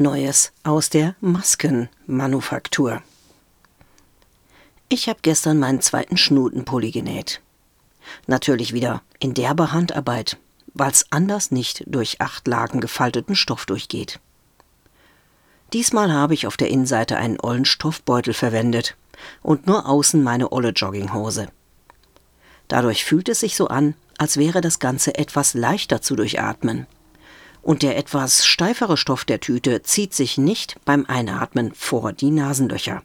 Neues aus der Maskenmanufaktur. Ich habe gestern meinen zweiten Schnutenpulli genäht. Natürlich wieder in derber Handarbeit, weil's anders nicht durch acht Lagen gefalteten Stoff durchgeht. Diesmal habe ich auf der Innenseite einen ollen Stoffbeutel verwendet und nur außen meine olle Jogginghose. Dadurch fühlt es sich so an, als wäre das Ganze etwas leichter zu durchatmen und der etwas steifere Stoff der Tüte zieht sich nicht beim Einatmen vor die Nasenlöcher.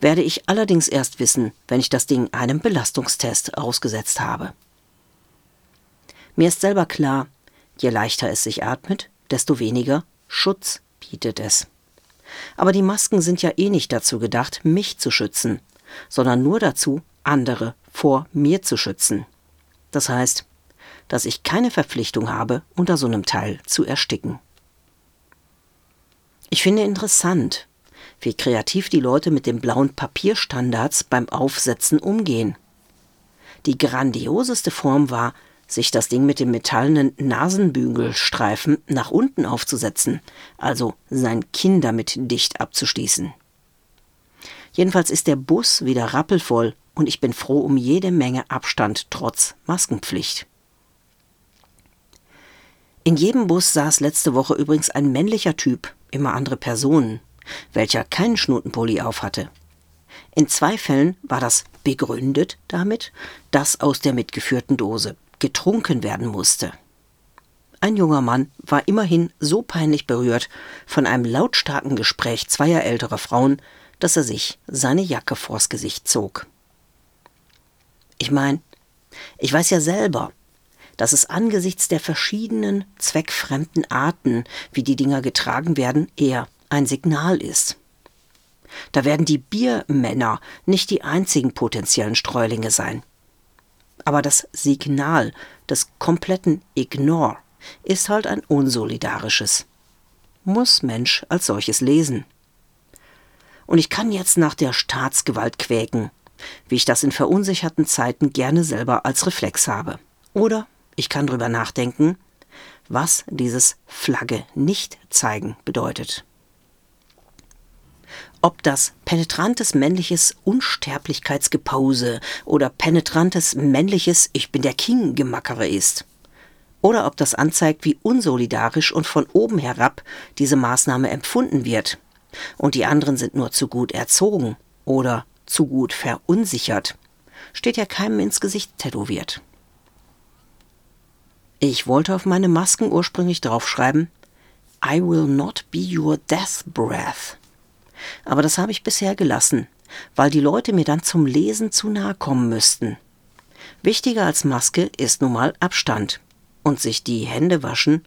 Werde ich allerdings erst wissen, wenn ich das Ding einem Belastungstest ausgesetzt habe. Mir ist selber klar, je leichter es sich atmet, desto weniger Schutz bietet es. Aber die Masken sind ja eh nicht dazu gedacht, mich zu schützen, sondern nur dazu, andere vor mir zu schützen. Das heißt, dass ich keine Verpflichtung habe, unter so einem Teil zu ersticken. Ich finde interessant, wie kreativ die Leute mit den blauen Papierstandards beim Aufsetzen umgehen. Die grandioseste Form war, sich das Ding mit dem metallenen Nasenbügelstreifen nach unten aufzusetzen, also sein Kinn damit dicht abzuschließen. Jedenfalls ist der Bus wieder rappelvoll und ich bin froh um jede Menge Abstand trotz Maskenpflicht. In jedem Bus saß letzte Woche übrigens ein männlicher Typ, immer andere Personen, welcher keinen Schnutenpulli aufhatte. In zwei Fällen war das begründet damit, dass aus der mitgeführten Dose getrunken werden musste. Ein junger Mann war immerhin so peinlich berührt von einem lautstarken Gespräch zweier älterer Frauen, dass er sich seine Jacke vors Gesicht zog. Ich mein, ich weiß ja selber, dass es angesichts der verschiedenen zweckfremden Arten, wie die Dinger getragen werden, eher ein Signal ist. Da werden die Biermänner nicht die einzigen potenziellen Streulinge sein. Aber das Signal des kompletten Ignore ist halt ein unsolidarisches. Muss Mensch als solches lesen. Und ich kann jetzt nach der Staatsgewalt quäken, wie ich das in verunsicherten Zeiten gerne selber als Reflex habe. Oder ich kann drüber nachdenken, was dieses Flagge nicht zeigen bedeutet. Ob das penetrantes männliches Unsterblichkeitsgepause oder penetrantes männliches Ich bin der King Gemackere ist. Oder ob das anzeigt, wie unsolidarisch und von oben herab diese Maßnahme empfunden wird. Und die anderen sind nur zu gut erzogen oder zu gut verunsichert. Steht ja keinem ins Gesicht tätowiert. Ich wollte auf meine Masken ursprünglich draufschreiben, I will not be your death breath. Aber das habe ich bisher gelassen, weil die Leute mir dann zum Lesen zu nahe kommen müssten. Wichtiger als Maske ist nun mal Abstand und sich die Hände waschen,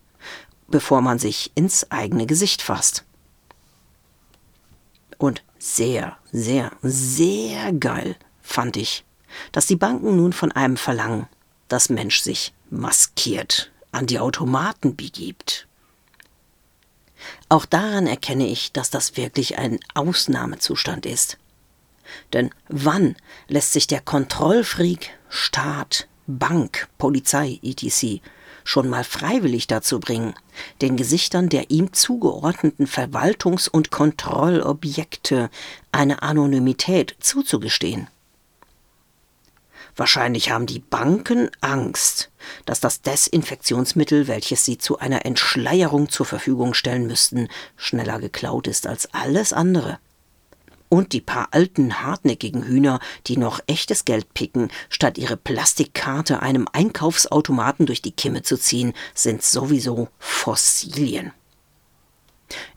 bevor man sich ins eigene Gesicht fasst. Und sehr, sehr, sehr geil fand ich, dass die Banken nun von einem verlangen, dass Mensch sich maskiert an die Automaten begibt. Auch daran erkenne ich, dass das wirklich ein Ausnahmezustand ist. Denn wann lässt sich der Kontrollfreak, Staat, Bank, Polizei etc. schon mal freiwillig dazu bringen, den Gesichtern der ihm zugeordneten Verwaltungs- und Kontrollobjekte eine Anonymität zuzugestehen? Wahrscheinlich haben die Banken Angst, dass das Desinfektionsmittel, welches sie zu einer Entschleierung zur Verfügung stellen müssten, schneller geklaut ist als alles andere. Und die paar alten, hartnäckigen Hühner, die noch echtes Geld picken, statt ihre Plastikkarte einem Einkaufsautomaten durch die Kimme zu ziehen, sind sowieso Fossilien.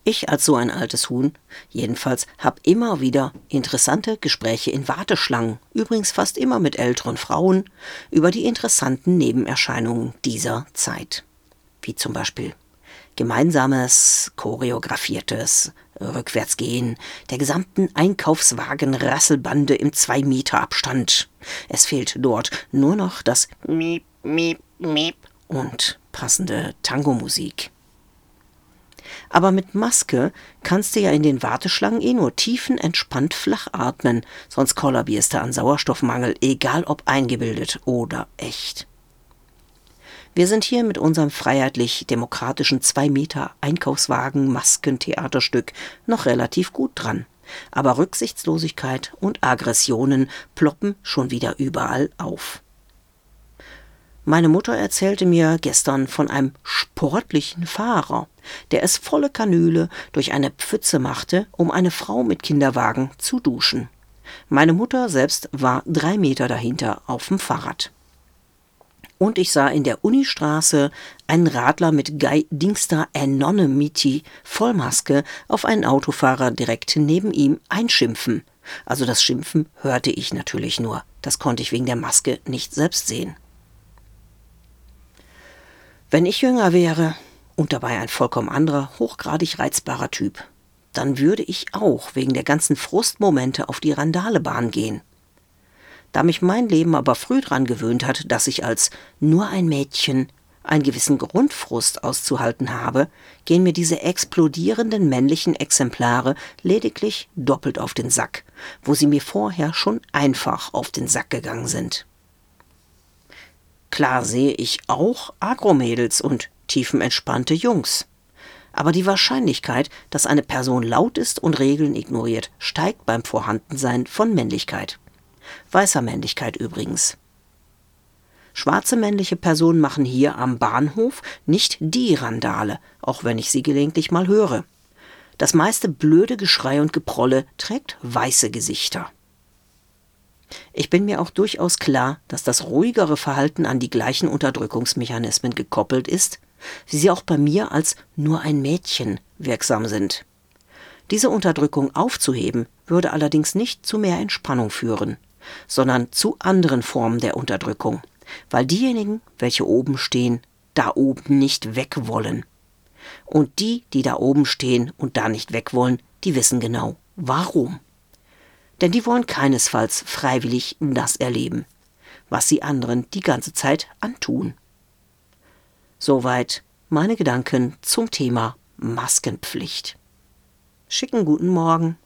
Ich als so ein altes Huhn, jedenfalls, hab immer wieder interessante Gespräche in Warteschlangen, übrigens fast immer mit älteren Frauen, über die interessanten Nebenerscheinungen dieser Zeit. Wie zum Beispiel gemeinsames, choreografiertes Rückwärtsgehen der gesamten Einkaufswagen-Rasselbande im Zwei-Meter-Abstand. Es fehlt dort nur noch das Miep, Miep, Miep und passende Tango-Musik. Aber mit Maske kannst du ja in den Warteschlangen eh nur tiefenentspannt flach atmen, sonst kollabierst du an Sauerstoffmangel, egal ob eingebildet oder echt. Wir sind hier mit unserem freiheitlich-demokratischen zwei Meter Einkaufswagen Maskentheaterstück noch relativ gut dran. Aber Rücksichtslosigkeit und Aggressionen ploppen schon wieder überall auf. Meine Mutter erzählte mir gestern von einem sportlichen Fahrer, der es volle Kanüle durch eine Pfütze machte, um eine Frau mit Kinderwagen zu duschen. Meine Mutter selbst war drei Meter dahinter auf dem Fahrrad. Und ich sah in der Unistraße einen Radler mit Guy Dingster Anonymity Vollmaske auf einen Autofahrer direkt neben ihm einschimpfen. Also das Schimpfen hörte ich natürlich nur. Das konnte ich wegen der Maske nicht selbst sehen. Wenn ich jünger wäre und dabei ein vollkommen anderer, hochgradig reizbarer Typ, dann würde ich auch wegen der ganzen Frustmomente auf die Randalebahn gehen. Da mich mein Leben aber früh dran gewöhnt hat, dass ich als nur ein Mädchen einen gewissen Grundfrust auszuhalten habe, gehen mir diese explodierenden männlichen Exemplare lediglich doppelt auf den Sack, wo sie mir vorher schon einfach auf den Sack gegangen sind. Klar sehe ich auch Agromädels und tiefenentspannte Jungs. Aber die Wahrscheinlichkeit, dass eine Person laut ist und Regeln ignoriert, steigt beim Vorhandensein von Männlichkeit. Weißer Männlichkeit übrigens. Schwarze männliche Personen machen hier am Bahnhof nicht die Randale, auch wenn ich sie gelegentlich mal höre. Das meiste blöde Geschrei und Geprolle trägt weiße Gesichter. Ich bin mir auch durchaus klar, dass das ruhigere Verhalten an die gleichen Unterdrückungsmechanismen gekoppelt ist, wie sie auch bei mir als nur ein Mädchen wirksam sind. Diese Unterdrückung aufzuheben, würde allerdings nicht zu mehr Entspannung führen, sondern zu anderen Formen der Unterdrückung, weil diejenigen, welche oben stehen, da oben nicht weg wollen. Und die, die da oben stehen und da nicht weg wollen, die wissen genau, warum denn die wollen keinesfalls freiwillig das erleben, was sie anderen die ganze Zeit antun. Soweit meine Gedanken zum Thema Maskenpflicht. Schicken guten Morgen.